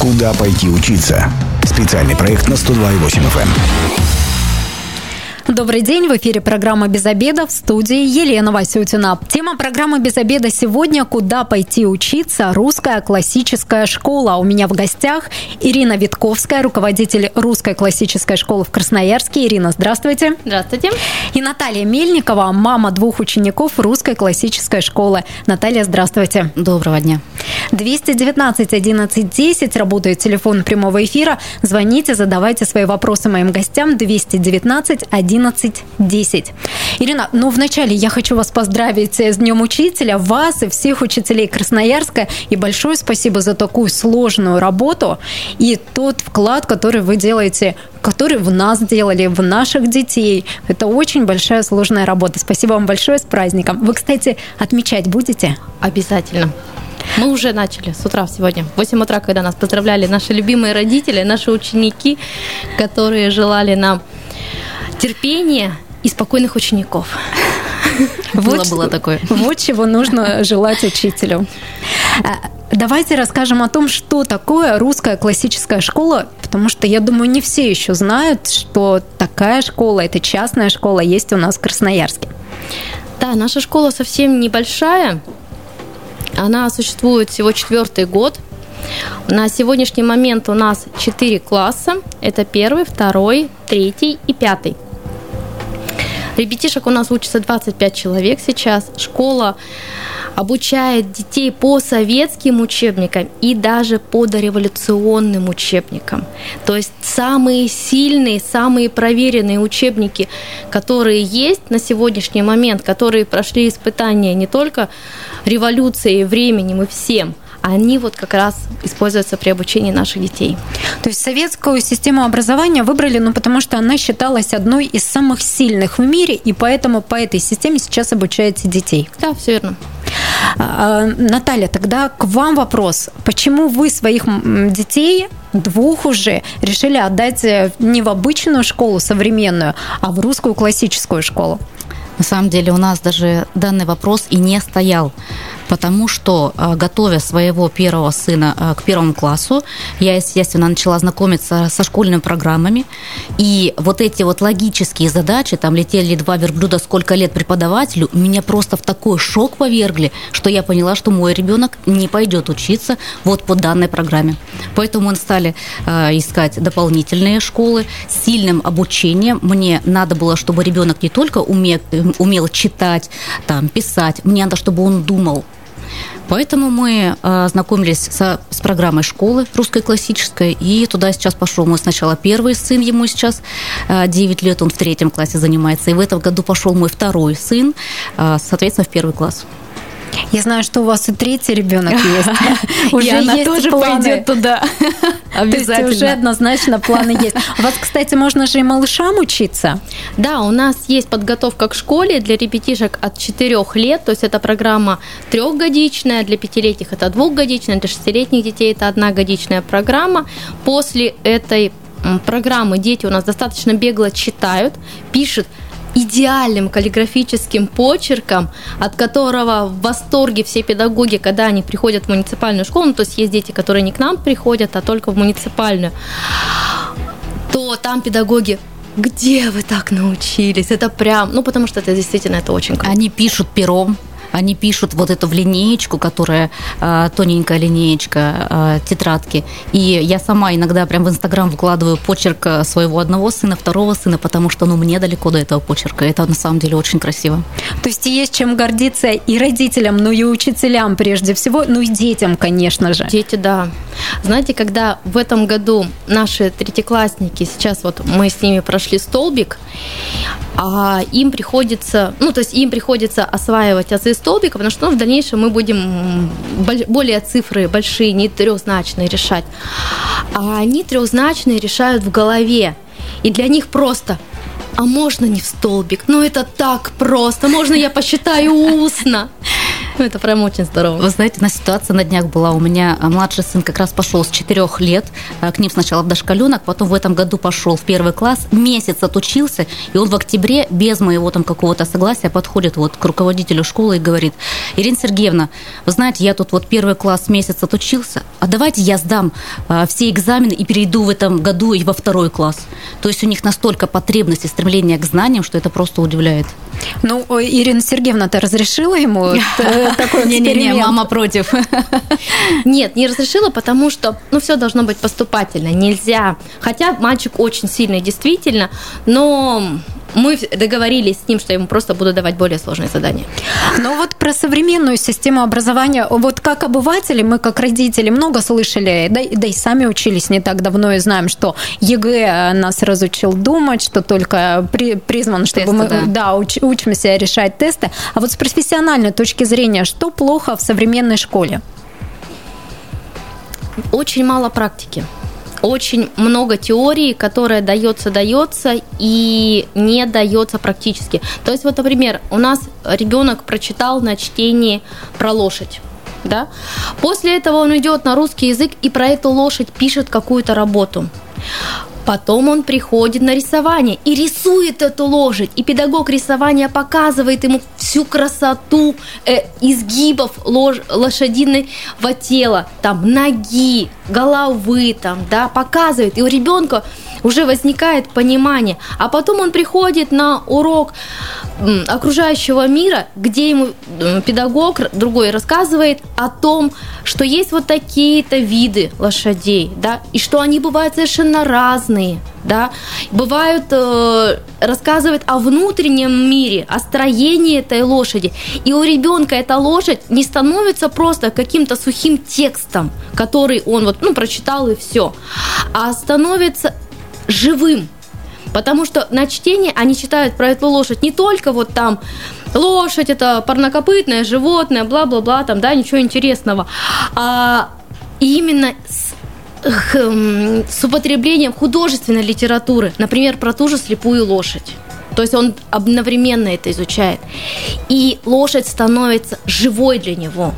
Куда пойти учиться? Специальный проект на 102,8 FM. Добрый день, в эфире программа «Без обеда» в студии Елена Васютина. Тема программы «Без обеда» сегодня «Куда пойти учиться? Русская классическая школа». У меня в гостях Ирина Витковская, руководитель Русской классической школы в Красноярске. Ирина, здравствуйте. Здравствуйте. И Наталья Мельникова, мама двух учеников Русской классической школы. Наталья, здравствуйте. Доброго дня. 219 11 10 работает телефон прямого эфира. Звоните, задавайте свои вопросы моим гостям. 219 11 11.10. Ирина, ну вначале я хочу вас поздравить с Днем Учителя, вас и всех учителей Красноярска. И большое спасибо за такую сложную работу и тот вклад, который вы делаете который в нас делали, в наших детей. Это очень большая сложная работа. Спасибо вам большое с праздником. Вы, кстати, отмечать будете? Обязательно. Мы уже начали с утра сегодня. В 8 утра, когда нас поздравляли наши любимые родители, наши ученики, которые желали нам терпения и спокойных учеников. Вот, было, было такое. Вот чего нужно желать учителю. А, давайте расскажем о том, что такое русская классическая школа, потому что я думаю, не все еще знают, что такая школа, это частная школа, есть у нас в Красноярске. Да, наша школа совсем небольшая. Она существует всего четвертый год. На сегодняшний момент у нас четыре класса. Это первый, второй, третий и пятый. Ребятишек у нас учится 25 человек сейчас. Школа обучает детей по советским учебникам и даже по дореволюционным учебникам. То есть самые сильные, самые проверенные учебники, которые есть на сегодняшний момент, которые прошли испытания не только революцией, временем и всем – они вот как раз используются при обучении наших детей. То есть советскую систему образования выбрали, ну, потому что она считалась одной из самых сильных в мире, и поэтому по этой системе сейчас обучаете детей. Да, все верно. А, Наталья, тогда к вам вопрос. Почему вы своих детей двух уже решили отдать э, не в обычную школу современную, а в русскую классическую школу? На самом деле у нас даже данный вопрос и не стоял потому что, а, готовя своего первого сына а, к первому классу, я, естественно, начала знакомиться со школьными программами, и вот эти вот логические задачи, там летели два верблюда, сколько лет преподавателю, меня просто в такой шок повергли, что я поняла, что мой ребенок не пойдет учиться вот по данной программе. Поэтому мы стали э, искать дополнительные школы с сильным обучением. Мне надо было, чтобы ребенок не только умел, умел читать, там, писать, мне надо, чтобы он думал, Поэтому мы э, знакомились с программой школы русской классической, и туда сейчас пошел мой сначала первый сын, ему сейчас э, 9 лет, он в третьем классе занимается, и в этом году пошел мой второй сын, э, соответственно, в первый класс. Я знаю, что у вас и третий ребенок есть. Уже она тоже пойдет туда. Обязательно. уже однозначно планы есть. У вас, кстати, можно же и малышам учиться? Да, у нас есть подготовка к школе для ребятишек от 4 лет, то есть это программа трехгодичная, для пятилетних это двухгодичная, для шестилетних детей это одногодичная программа. После этой программы дети у нас достаточно бегло читают, пишут идеальным каллиграфическим почерком, от которого в восторге все педагоги, когда они приходят в муниципальную школу, ну, то есть есть дети, которые не к нам приходят, а только в муниципальную, то там педагоги где вы так научились? Это прям, ну потому что это действительно это очень круто. Они пишут пером, они пишут вот эту в линеечку, которая э, тоненькая линеечка э, тетрадки. И я сама иногда прям в Инстаграм вкладываю почерк своего одного сына, второго сына, потому что ну, мне далеко до этого почерка. Это на самом деле очень красиво. То есть есть чем гордиться и родителям, ну и учителям прежде всего, ну и детям, конечно же. Дети, да. Знаете, когда в этом году наши третьеклассники, сейчас вот мы с ними прошли столбик, а им приходится, ну то есть им приходится осваивать азы столбика, потому что ну, в дальнейшем мы будем более цифры большие, не трехзначные решать. А они трехзначные решают в голове. И для них просто а можно не в столбик? Ну это так просто. Можно я посчитаю устно? Это прям очень здорово. Вы знаете, на ситуация на днях была. У меня младший сын как раз пошел с 4 лет. К ним сначала в дошкаленок, потом в этом году пошел в первый класс. Месяц отучился, и он в октябре без моего там какого-то согласия подходит вот к руководителю школы и говорит, Ирина Сергеевна, вы знаете, я тут вот первый класс месяц отучился, а давайте я сдам все экзамены и перейду в этом году и во второй класс. То есть у них настолько потребность и стремление к знаниям, что это просто удивляет. Ну, Ирина Сергеевна, ты разрешила ему такой Не-не-не, мама против. Нет, не разрешила, потому что, ну, все должно быть поступательно. Нельзя. Хотя мальчик очень сильный, действительно, но мы договорились с ним, что я ему просто буду давать более сложные задания. Но вот про современную систему образования, вот как обыватели, мы как родители много слышали, да, да и сами учились не так давно и знаем, что ЕГЭ нас разучил думать, что только при, призван, чтобы тесты, мы да. Да, уч, учимся решать тесты. А вот с профессиональной точки зрения, что плохо в современной школе? Очень мало практики очень много теории, которая дается, дается и не дается практически. То есть вот, например, у нас ребенок прочитал на чтении про лошадь. Да? После этого он идет на русский язык и про эту лошадь пишет какую-то работу. Потом он приходит на рисование и рисует эту лошадь. И педагог рисования показывает ему всю красоту э, изгибов лож, лошадиного тела, там ноги, головы, там, да, показывает. И у ребенка уже возникает понимание. А потом он приходит на урок окружающего мира, где ему педагог другой рассказывает о том, что есть вот такие-то виды лошадей, да, и что они бывают совершенно разные, да, бывают, э, рассказывают о внутреннем мире, о строении этой лошади, и у ребенка эта лошадь не становится просто каким-то сухим текстом, который он вот, ну, прочитал и все, а становится живым. Потому что на чтении они читают про эту лошадь не только вот там лошадь это парнокопытное животное, бла-бла-бла, там, да, ничего интересного, а именно с с употреблением художественной литературы, например, про ту же слепую лошадь. То есть он одновременно это изучает. И лошадь становится живой для него.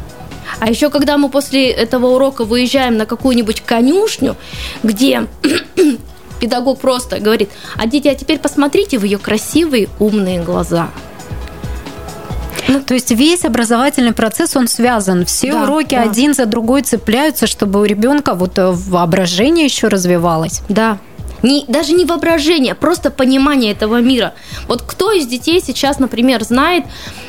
А еще когда мы после этого урока выезжаем на какую-нибудь конюшню, где педагог просто говорит, а дети, а теперь посмотрите в ее красивые умные глаза. Ну, то есть весь образовательный процесс, он связан. Все да, уроки да. один за другой цепляются, чтобы у ребенка вот э, воображение еще развивалось. Да, не, даже не воображение, просто понимание этого мира. Вот кто из детей сейчас, например, знает,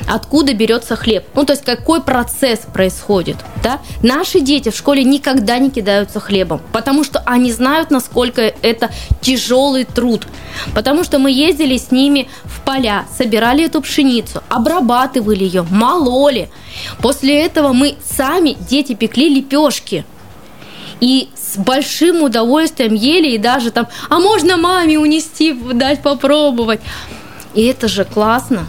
откуда берется хлеб? Ну, то есть какой процесс происходит, да? Наши дети в школе никогда не кидаются хлебом, потому что они знают, насколько это тяжелый труд. Потому что мы ездили с ними в поля, собирали эту пшеницу, обрабатывали ее, мололи. После этого мы сами, дети, пекли лепешки – и с большим удовольствием ели и даже там, а можно маме унести, дать попробовать. И это же классно.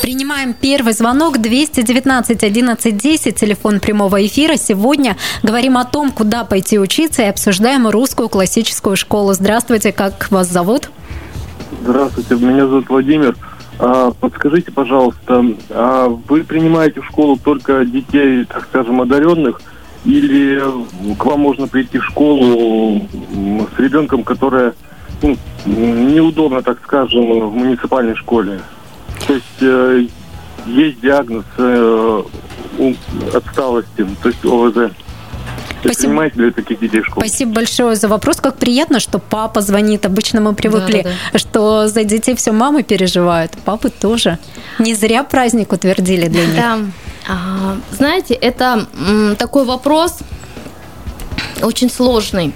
Принимаем первый звонок 219 11 10, телефон прямого эфира. Сегодня говорим о том, куда пойти учиться и обсуждаем русскую классическую школу. Здравствуйте, как вас зовут? Здравствуйте, меня зовут Владимир. А, подскажите, пожалуйста, а вы принимаете в школу только детей, так скажем, одаренных – или к вам можно прийти в школу с ребенком, которая ну, неудобно, так скажем, в муниципальной школе. То есть э, есть диагноз э, отсталости, то есть ОВЗ. Спасибо. Для таких детей в школу? Спасибо большое за вопрос. Как приятно, что папа звонит. Обычно мы привыкли, да, да, да. что за детей все мамы переживают. Папы тоже. Не зря праздник утвердили для них. Да. А, знаете, это такой вопрос очень сложный.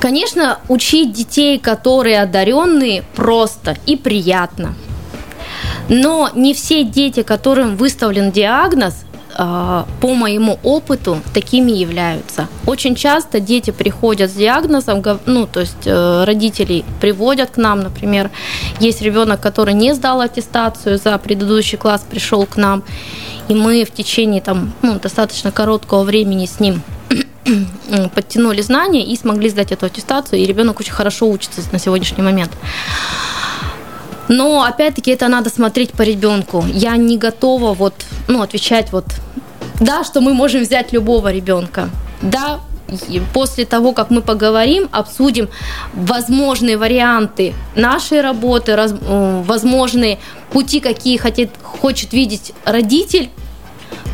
Конечно, учить детей, которые одаренные, просто и приятно. Но не все дети, которым выставлен диагноз, по моему опыту, такими являются. Очень часто дети приходят с диагнозом, ну, то есть э, родителей приводят к нам, например, есть ребенок, который не сдал аттестацию за предыдущий класс, пришел к нам, и мы в течение там, ну, достаточно короткого времени с ним подтянули знания и смогли сдать эту аттестацию, и ребенок очень хорошо учится на сегодняшний момент. Но опять-таки это надо смотреть по ребенку. Я не готова вот, ну, отвечать вот, да, что мы можем взять любого ребенка. Да, после того, как мы поговорим, обсудим возможные варианты нашей работы, э, возможные пути, какие хотит, хочет видеть родитель,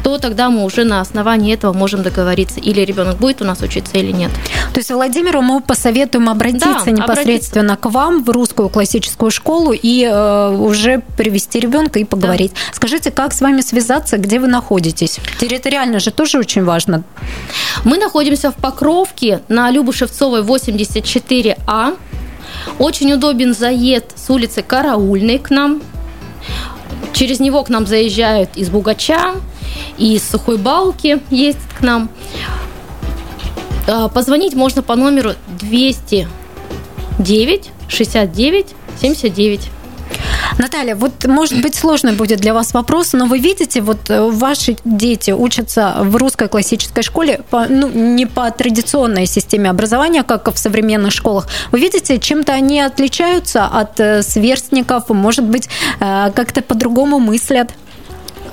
то тогда мы уже на основании этого можем договориться, или ребенок будет у нас учиться или нет. То есть Владимиру мы посоветуем обратиться да, непосредственно обратиться. к вам в русскую классическую школу и э, уже привести ребенка и поговорить. Да. Скажите, как с вами связаться, где вы находитесь? Территориально же тоже очень важно. Мы находимся в Покровке на Любу Шевцовой 84А. Очень удобен заезд с улицы Караульной к нам. Через него к нам заезжают из Бугача, и из Сухой Балки ездят к нам. А, позвонить можно по номеру 209 69 79. Наталья, вот может быть сложно будет для вас вопрос, но вы видите, вот э, ваши дети учатся в русской классической школе, по, ну, не по традиционной системе образования, как в современных школах. Вы видите, чем-то они отличаются от э, сверстников, может быть, э, как-то по-другому мыслят?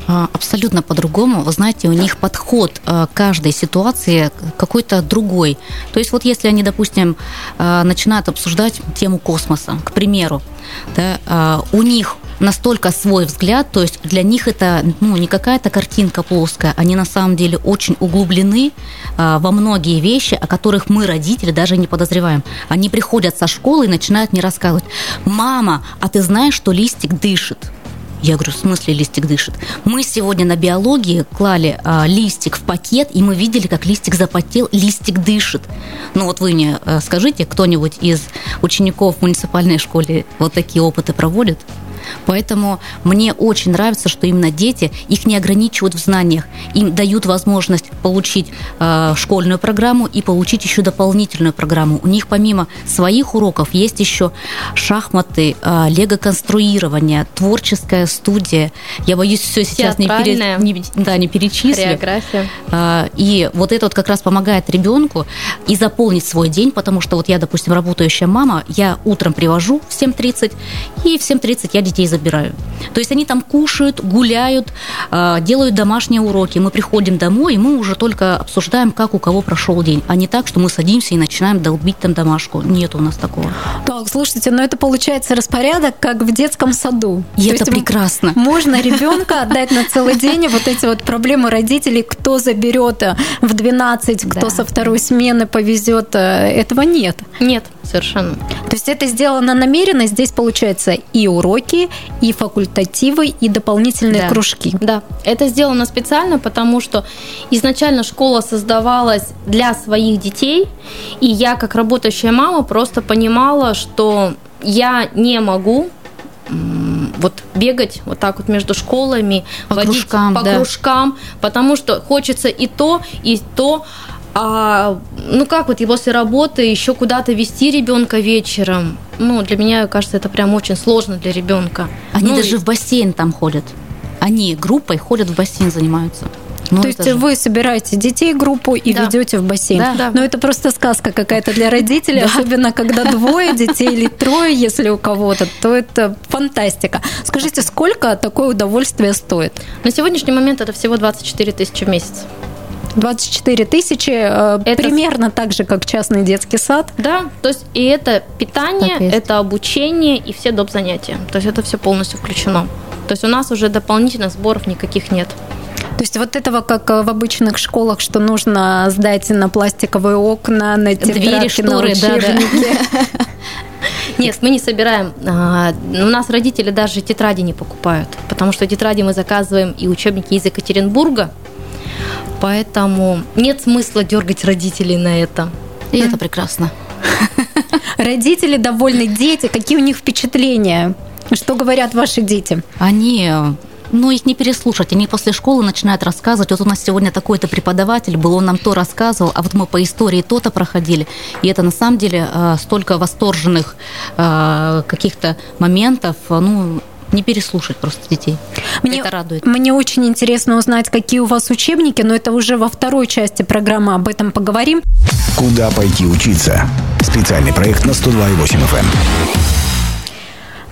А, абсолютно по-другому. Вы знаете, у них подход а, к каждой ситуации какой-то другой. То есть вот если они, допустим, а, начинают обсуждать тему космоса, к примеру, да, у них настолько свой взгляд, то есть для них это ну, не какая-то картинка плоская, они на самом деле очень углублены во многие вещи, о которых мы, родители, даже не подозреваем. Они приходят со школы и начинают мне рассказывать, мама, а ты знаешь, что листик дышит? Я говорю, в смысле листик дышит? Мы сегодня на биологии клали а, листик в пакет, и мы видели, как листик запотел, листик дышит. Ну вот вы мне а, скажите, кто-нибудь из учеников в муниципальной школе вот такие опыты проводит? Поэтому мне очень нравится, что именно дети, их не ограничивают в знаниях, им дают возможность получить э, школьную программу и получить еще дополнительную программу. У них помимо своих уроков есть еще шахматы, э, лего-конструирование, творческая студия. Я боюсь все сейчас не, пере, не, да, не перечислю. Хореография. Э, и вот это вот как раз помогает ребенку и заполнить свой день, потому что вот я, допустим, работающая мама, я утром привожу в 7.30, и в 7.30 я детей детей забираю. То есть они там кушают, гуляют, а, делают домашние уроки. Мы приходим домой, и мы уже только обсуждаем, как у кого прошел день, а не так, что мы садимся и начинаем долбить там домашку. Нет у нас такого. Так, слушайте, но это получается распорядок, как в детском саду. И То это прекрасно. Можно ребенка отдать на целый день, и вот эти вот проблемы родителей, кто заберет э, в 12, кто да. со второй смены повезет, э, этого нет. Нет, совершенно. То есть это сделано намеренно, здесь получается и уроки, и факультативы, и дополнительные да. кружки. Да, это сделано специально, потому что изначально школа создавалась для своих детей, и я, как работающая мама, просто понимала, что я не могу вот бегать вот так вот между школами, по водить кружкам, по да. кружкам, потому что хочется и то, и то. А, ну как вот и после работы еще куда-то вести ребенка вечером? Ну, для меня, кажется, это прям очень сложно для ребенка. Они ну, даже и... в бассейн там ходят. Они группой ходят в бассейн занимаются. Ну, То есть же... вы собираете детей группу и да. ведете в бассейн. Да, да. Но это просто сказка какая-то для родителей, особенно когда двое детей или трое, если у кого-то, то это фантастика. Скажите, сколько такое удовольствие стоит? На сегодняшний момент это всего 24 тысячи в месяц. 24 тысячи, э, это... примерно так же, как частный детский сад. Да, то есть и это питание, это обучение и все доп. занятия. То есть это все полностью включено. То есть у нас уже дополнительных сборов никаких нет. То есть вот этого, как в обычных школах, что нужно сдать на пластиковые окна, на тетрадки, шторы, на Да, да. Нет, мы не собираем. А, у нас родители даже тетради не покупают, потому что тетради мы заказываем и учебники из Екатеринбурга, Поэтому нет смысла дергать родителей на это. И это прекрасно. Родители довольны, дети, какие у них впечатления? Что говорят ваши дети? Они ну, их не переслушать. Они после школы начинают рассказывать. Вот у нас сегодня такой-то преподаватель был, он нам то рассказывал, а вот мы по истории то-то проходили. И это на самом деле э, столько восторженных э, каких-то моментов. Ну, не переслушать просто детей. Мне, это радует. Мне очень интересно узнать, какие у вас учебники, но это уже во второй части программы об этом поговорим. Куда пойти учиться? Специальный проект на 102,8 FM.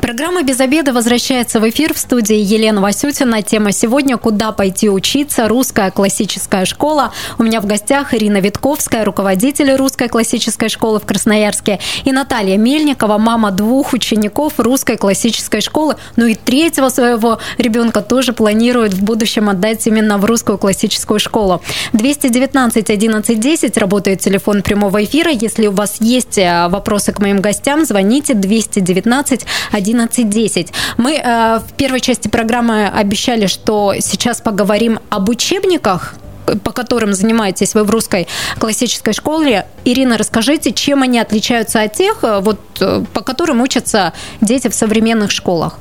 Программа «Без обеда» возвращается в эфир в студии Елена Васютина. Тема сегодня «Куда пойти учиться? Русская классическая школа». У меня в гостях Ирина Витковская, руководитель Русской классической школы в Красноярске, и Наталья Мельникова, мама двух учеников Русской классической школы. Ну и третьего своего ребенка тоже планирует в будущем отдать именно в Русскую классическую школу. 219 11 10 работает телефон прямого эфира. Если у вас есть э, вопросы к моим гостям, звоните 219 11 11.10. Мы э, в первой части программы обещали, что сейчас поговорим об учебниках, по которым занимаетесь вы в русской классической школе. Ирина, расскажите, чем они отличаются от тех, э, вот, э, по которым учатся дети в современных школах?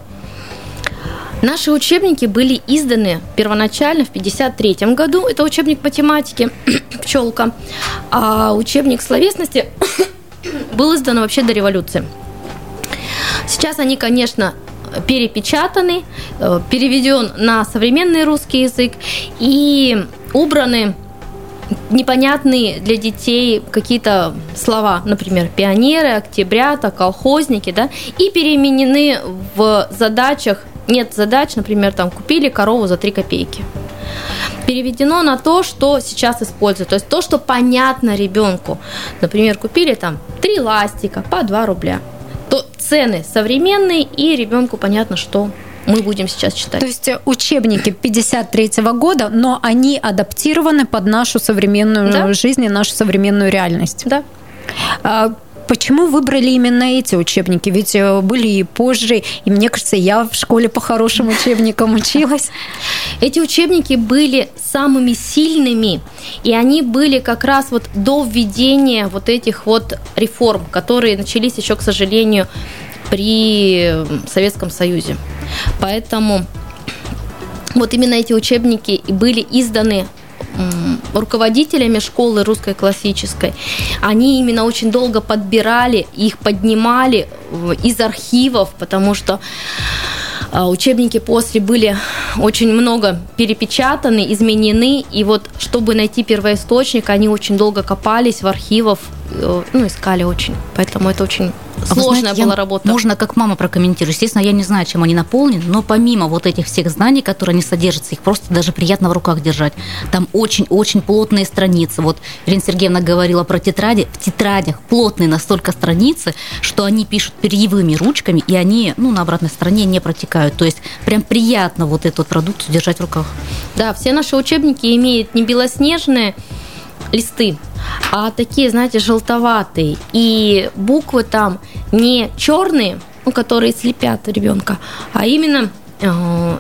Наши учебники были изданы первоначально в 1953 году. Это учебник математики «Пчелка». А учебник словесности был издан вообще до революции. Сейчас они, конечно, перепечатаны, э, переведен на современный русский язык и убраны непонятные для детей какие-то слова, например, пионеры, октябрята, колхозники, да, и переменены в задачах. Нет задач, например, там купили корову за 3 копейки. Переведено на то, что сейчас используют. То есть то, что понятно ребенку. Например, купили там три ластика по 2 рубля цены современные, и ребенку понятно, что мы будем сейчас читать. То есть учебники 53 -го года, но они адаптированы под нашу современную да? жизнь и нашу современную реальность. Да. Почему выбрали именно эти учебники? Ведь э, были и позже, и мне кажется, я в школе по хорошим учебникам училась. Эти учебники были самыми сильными, и они были как раз вот до введения вот этих вот реформ, которые начались еще, к сожалению, при Советском Союзе. Поэтому вот именно эти учебники были изданы руководителями школы русской классической, они именно очень долго подбирали, их поднимали из архивов, потому что а, учебники после были очень много перепечатаны, изменены, и вот чтобы найти первоисточник, они очень долго копались в архивах, э, ну, искали очень. Поэтому это очень сложная знаете, была работа. Можно как мама прокомментирую. Естественно, я не знаю, чем они наполнены, но помимо вот этих всех знаний, которые они содержатся, их просто даже приятно в руках держать. Там очень-очень плотные страницы. Вот Ирина Сергеевна говорила про тетради. В тетрадях плотные настолько страницы, что они пишут перьевыми ручками, и они ну, на обратной стороне не протекают. То есть прям приятно вот эту продукцию держать в руках. Да, все наши учебники имеют не белоснежные листы, а такие, знаете, желтоватые. И буквы там не черные, ну, которые слепят ребенка, а именно э,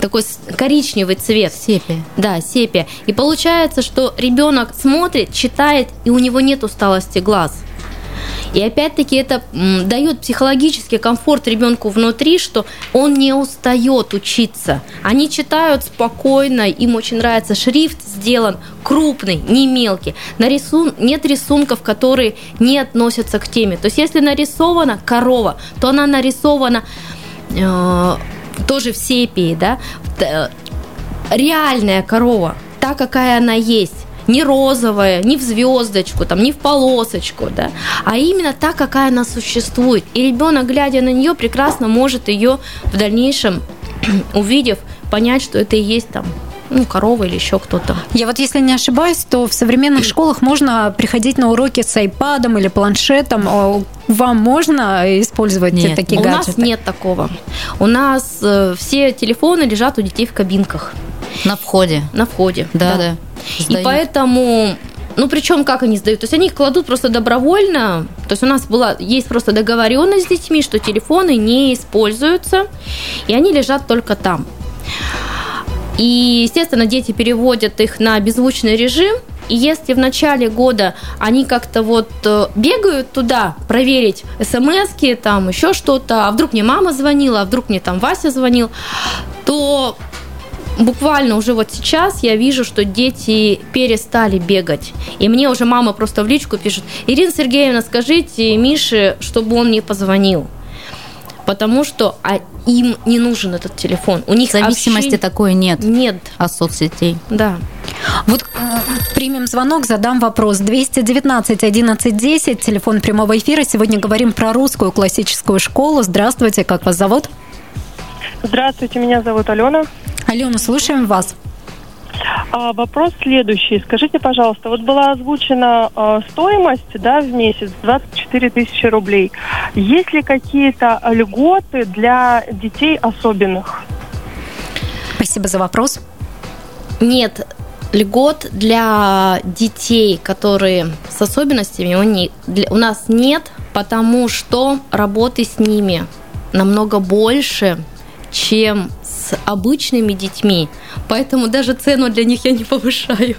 такой коричневый цвет. Сепия. Да, сепия. И получается, что ребенок смотрит, читает, и у него нет усталости глаз. И опять-таки это дает психологический комфорт ребенку внутри, что он не устает учиться. Они читают спокойно, им очень нравится шрифт сделан крупный, не мелкий. Нарисун... Нет рисунков, которые не относятся к теме. То есть если нарисована корова, то она нарисована э, тоже в сепии, да, э, реальная корова, та, какая она есть не розовая, не в звездочку, там, не в полосочку, да, а именно та, какая она существует. И ребенок, глядя на нее, прекрасно может ее в дальнейшем, увидев, понять, что это и есть там ну, корова или еще кто-то. Я вот, если не ошибаюсь, то в современных школах можно приходить на уроки с айпадом или планшетом. Вам можно использовать нет, такие у гаджеты? У нас нет такого. У нас э, все телефоны лежат у детей в кабинках. На входе. На входе, да. да. И поэтому ну, причем как они сдают? То есть они их кладут просто добровольно. То есть у нас была, есть просто договоренность с детьми, что телефоны не используются, и они лежат только там. И, естественно, дети переводят их на беззвучный режим, и если в начале года они как-то вот э, бегают туда проверить смс там еще что-то, а вдруг мне мама звонила, а вдруг мне там Вася звонил, то буквально уже вот сейчас я вижу, что дети перестали бегать. И мне уже мама просто в личку пишет, Ирина Сергеевна, скажите Мише, чтобы он мне позвонил. потому что а, им не нужен этот телефон. У них Зависимости общение- такой нет нет. от соцсетей. Да. Вот э, примем звонок, задам вопрос. 219 11 10, телефон прямого эфира. Сегодня говорим про русскую классическую школу. Здравствуйте, как вас зовут? Здравствуйте, меня зовут Алена. Алена, слушаем вас. А, вопрос следующий. Скажите, пожалуйста, вот была озвучена а, стоимость да, в месяц 24 тысячи рублей. Есть ли какие-то льготы для детей особенных? Спасибо за вопрос. Нет льгот для детей, которые с особенностями, у, них, для- у нас нет, потому что работы с ними намного больше, чем с обычными детьми. Поэтому даже цену для них я не повышаю.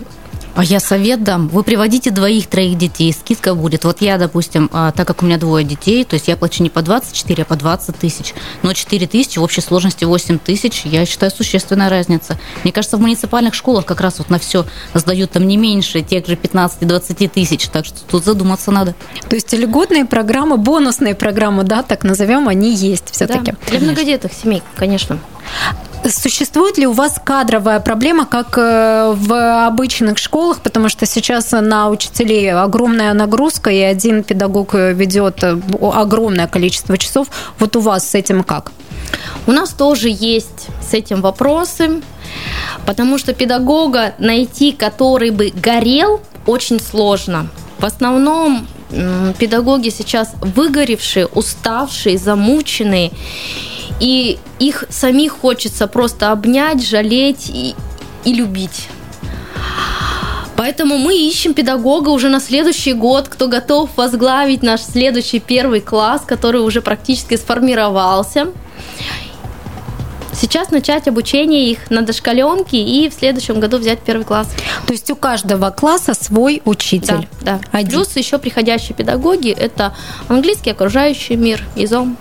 А я совет дам. Вы приводите двоих-троих детей, скидка будет. Вот я, допустим, а, так как у меня двое детей, то есть я плачу не по 24, а по 20 тысяч. Но 4 тысячи в общей сложности 8 тысяч, я считаю, существенная разница. Мне кажется, в муниципальных школах как раз вот на все сдают там не меньше тех же 15-20 тысяч. Так что тут задуматься надо. То есть льготные программы, бонусные программы, да, так назовем, они есть все-таки. Да, для многодетных семей, конечно. Существует ли у вас кадровая проблема, как э, в обычных школах, потому что сейчас на учителей огромная нагрузка, и один педагог э, ведет э, огромное количество часов. Вот у вас с этим как? У нас тоже есть с этим вопросы, потому что педагога найти, который бы горел, очень сложно. В основном педагоги сейчас выгоревшие, уставшие, замученные, и их самих хочется просто обнять, жалеть и, и любить. Поэтому мы ищем педагога уже на следующий год, кто готов возглавить наш следующий первый класс, который уже практически сформировался. Сейчас начать обучение их на дошкаленке и в следующем году взять первый класс. То есть у каждого класса свой Да, учитель. да. Один. Плюс еще приходящие педагоги – это английский, окружающий мир, ИЗОМ.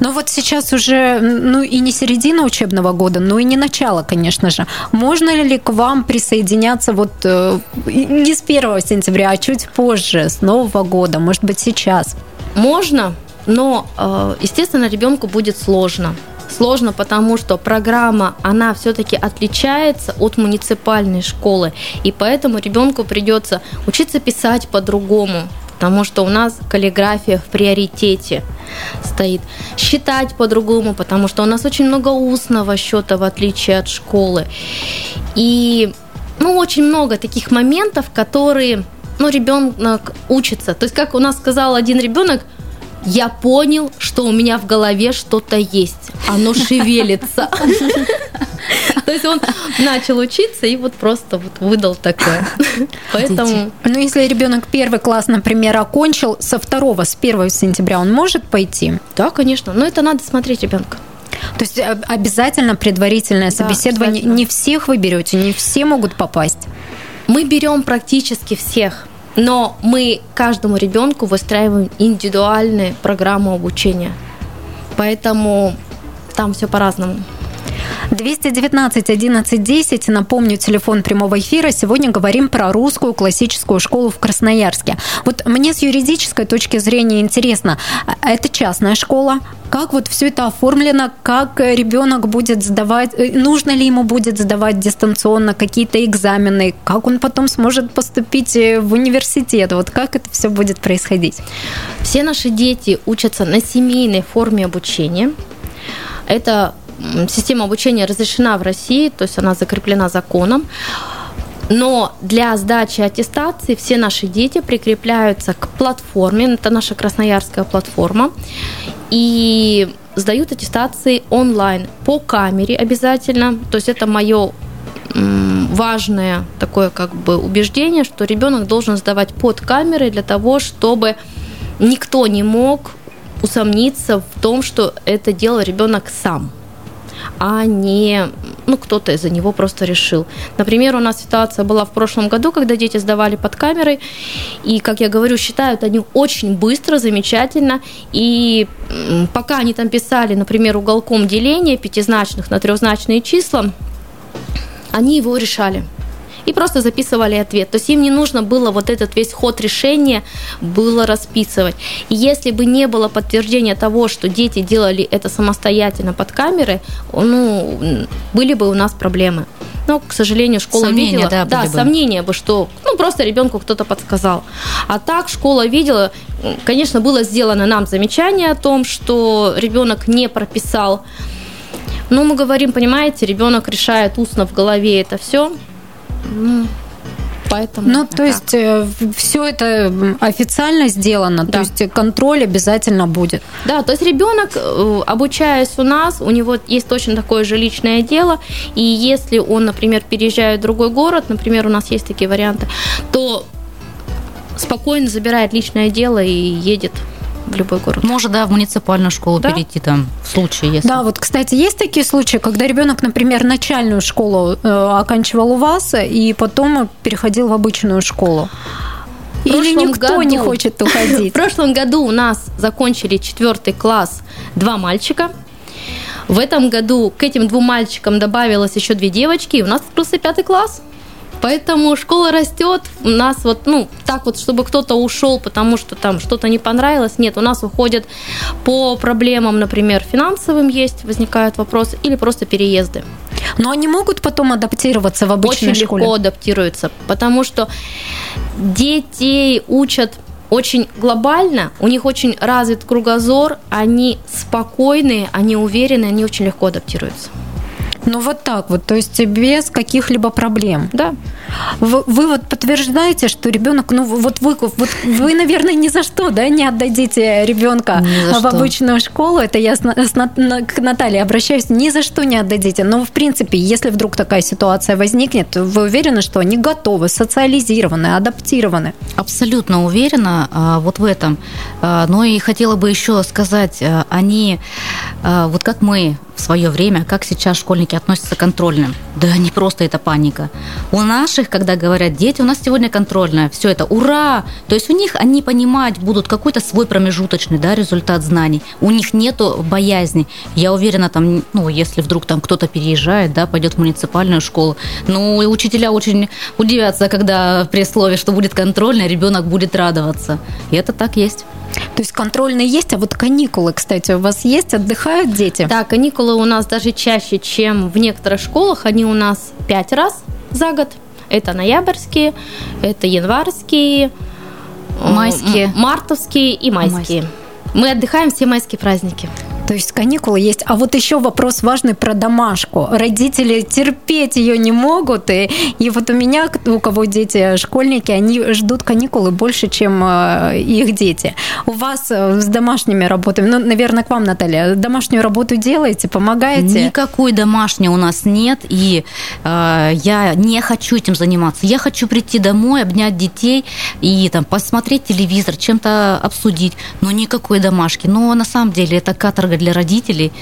Но вот сейчас уже, ну и не середина учебного года, ну и не начало, конечно же. Можно ли к вам присоединяться вот э, не с 1 сентября, а чуть позже, с Нового года, может быть, сейчас? Можно, но, э, естественно, ребенку будет сложно. Сложно, потому что программа, она все-таки отличается от муниципальной школы, и поэтому ребенку придется учиться писать по-другому, потому что у нас каллиграфия в приоритете стоит. Считать по-другому, потому что у нас очень много устного счета, в отличие от школы. И ну, очень много таких моментов, которые ну, ребенок учится. То есть, как у нас сказал один ребенок, я понял, что у меня в голове что-то есть. Оно шевелится. То есть он начал учиться и вот просто вот выдал такое. Поэтому Ну, если ребенок первый класс, например, окончил, со второго, с 1 сентября он может пойти? да, конечно. Но это надо смотреть ребенка. То есть э, обязательно предварительное Да, собеседование. обязательно. Не всех вы берете, не все могут попасть. Мы берем практически всех, но мы каждому ребенку выстраиваем индивидуальную программу обучения. Поэтому там все по-разному. 219 11 10. Напомню, телефон прямого эфира. Сегодня говорим про русскую классическую школу в Красноярске. Вот мне с юридической точки зрения интересно, а это частная школа? Как вот все это оформлено? Как э, ребенок будет сдавать? э, Нужно ли ему будет сдавать дистанционно какие-то экзамены? Как он потом сможет поступить э, в университет? Вот как это все будет происходить? Все наши дети учатся на семейной форме обучения. Эта м, система обучения разрешена в России, то есть она закреплена законом. Но для сдачи аттестации все наши дети прикрепляются к платформе, это наша красноярская платформа, и сдают аттестации онлайн по камере обязательно. То есть это мое важное такое как бы убеждение, что ребенок должен сдавать под камерой для того, чтобы никто не мог усомниться в том, что это делал ребенок сам а не ну, кто-то за него просто решил. Например, у нас ситуация была в прошлом году, когда дети сдавали под камерой, и, как я говорю, считают они очень быстро, замечательно, и пока они там писали, например, уголком деления пятизначных на трехзначные числа, они его решали. И просто записывали ответ. То есть им не нужно было вот этот весь ход решения было расписывать. И если бы не было подтверждения того, что дети делали это самостоятельно под камерой, ну, были бы у нас проблемы. Но, к сожалению, школа Сомнения, видела, да, да, сомнения бы, что, ну, просто ребенку кто-то подсказал. А так школа видела, конечно, было сделано нам замечание о том, что ребенок не прописал. Но мы говорим, понимаете, ребенок решает устно в голове это все. Поэтому Ну, то так. есть все это официально сделано, то Да. есть контроль обязательно будет. Да, то есть ребенок, э, обучаясь у нас, у него есть точно такое же личное дело, и если он, например, переезжает в другой город, например, у нас есть такие варианты, то спокойно забирает личное дело и едет в любой город. Может, да, в муниципальную школу Да. перейти там, в случае, если... Да, вот, кстати, есть такие случаи, когда ребенок, например, начальную школу э, оканчивал у вас и потом переходил в обычную школу. В Или никто не году- хочет В уходить. прошлом году у нас закончили четвертый класс два мальчика. В этом году к этим двум мальчикам добавилось еще две девочки, и у нас открылся пятый класс. Поэтому школа растет. У нас вот, ну, так вот, чтобы кто-то ушел, потому что там что-то не понравилось. Нет, у нас уходят по проблемам, например, финансовым есть, возникают вопросы, или просто переезды. Но они могут потом адаптироваться в обычной очень школе. легко адаптируются, потому что детей учат очень глобально, у них очень развит кругозор, они спокойные, они уверенные, они очень легко адаптируются. Ну вот так вот, то есть без каких-либо проблем. Да. Вы, вы вот подтверждаете, что ребенок, ну вот вы, вот вы, наверное, ни за что, да, не отдадите ребенка в что. обычную школу. Это я с с На- к Наталье обращаюсь, ни за что не отдадите. Но в принципе, если вдруг такая ситуация возникнет, вы уверены, что они готовы, социализированы, адаптированы? Абсолютно уверена а, вот в этом. А, Но и хотела бы еще сказать, а, они, вот как мы в свое время, как сейчас школьники относятся к контрольным. Да не просто это паника. У наших, когда говорят, дети, у нас сегодня контрольная, все это ура! То есть у них они понимать будут какой-то свой промежуточный да, результат знаний. У них нету боязни. Я уверена, там, ну, если вдруг там кто-то переезжает, да, пойдет в муниципальную школу, ну, и учителя очень удивятся, когда при слове, что будет контрольная, ребенок будет радоваться. И это так есть. То есть контрольные есть, а вот каникулы, кстати, у вас есть, отдыхают дети? Да, каникулы у нас даже чаще, чем в некоторых школах. Они у нас пять раз за год. Это ноябрьские, это январские, Майские. мартовские и майские. Майские. Мы отдыхаем все майские праздники. То есть каникулы есть. А вот еще вопрос важный про домашку. Родители терпеть ее не могут. И, и вот у меня, у кого дети школьники, они ждут каникулы больше, чем э, их дети. У вас э, с домашними работами, ну, наверное, к вам, Наталья, домашнюю работу делаете, помогаете? Никакой домашней у нас нет, и э, я не хочу этим заниматься. Я хочу прийти домой, обнять детей и там посмотреть телевизор, чем-то обсудить, но никакой домашки. Но на самом деле это каторга для родителей.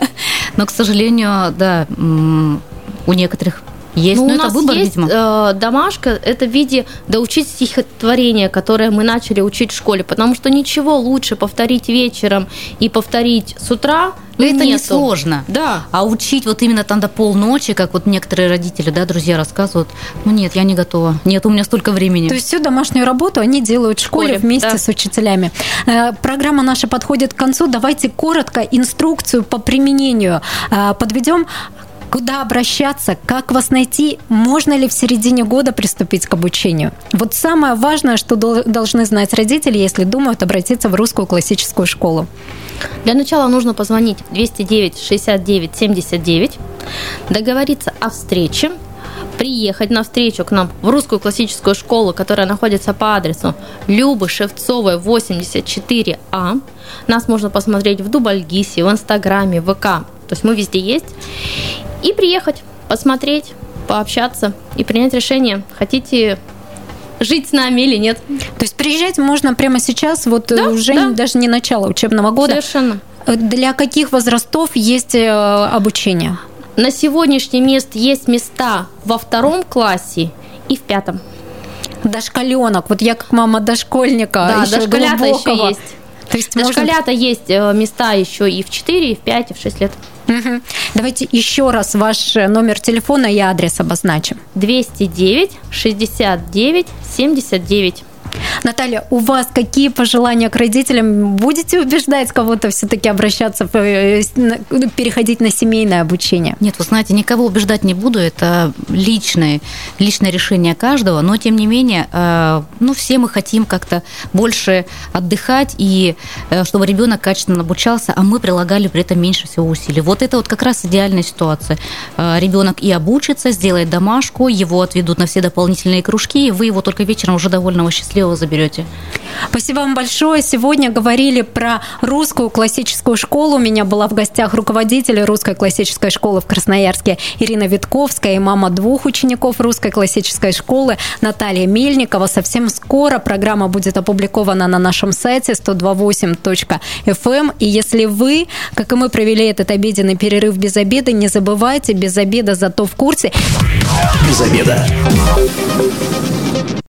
Но, к сожалению, да, у некоторых есть, Ну, но у это нас выбор, есть видимо. э, домашка, это в виде доучить стихотворение, которое мы начали учить в школе, потому что ничего лучше повторить вечером и повторить с утра ну, это нету. несложно. Да. А учить вот именно там до полночи, как вот некоторые родители, да, друзья рассказывают, ну нет, я не готова. Нет, у меня столько времени. То есть всю домашнюю работу они делают в школе, школе, вместе да. с учителями. Э, Программа наша подходит к концу. Давайте коротко инструкцию по применению э, подведем. Куда обращаться, как вас найти, можно ли в середине года приступить к обучению. Вот самое важное, что дол- должны знать родители, если думают обратиться в русскую классическую школу. Для начала нужно позвонить 209 69 79, договориться о встрече, приехать на встречу к нам в русскую классическую школу, которая находится по адресу Любы Шевцовой 84А. Нас можно посмотреть в Дубальгисе, в Инстаграме, в ВК. То есть мы везде есть. И приехать, посмотреть, пообщаться и принять решение, хотите жить с нами или нет. То есть приезжать можно прямо сейчас, вот э, Да, уже да. даже не начало учебного года. Совершенно. Э, Для каких возрастов есть э, обучение? На сегодняшний мест есть места во втором классе и в пятом. Дошкаленок. Вот я как мама дошкольника, Да, еще дошколята еще глубокого. есть. То есть можно... можно... Дошколята есть э, места еще и в 4, и в 5, и в 6 лет. Мгм. Давайте еще раз ваш э, номер телефона и адрес обозначим. 209 69 79. Наталья, у вас какие пожелания к родителям? Будете убеждать кого-то все-таки обращаться, э, переходить на семейное обучение? Нет, вы знаете, никого убеждать не буду, это личное, личное решение каждого, но тем не менее, э, ну, все мы хотим как-то больше отдыхать и э, чтобы ребенок качественно обучался, а мы прилагали при этом меньше всего усилий. Вот это вот как раз идеальная ситуация. Ребенок и обучится, сделает домашку, его отведут на все дополнительные кружки, и вы его только вечером уже довольного счастливого заберете. Спасибо вам большое. Сегодня говорили про русскую классическую школу. У меня была в гостях руководитель русской классической школы в Красноярске Ирина Витковская и мама двух учеников русской классической школы Наталья Мельникова. Совсем скоро программа будет опубликована на нашем сайте 128.fm. И если вы, как и мы, провели этот обеденный перерыв без обеда, не забывайте, без обеда зато в курсе. Без обеда.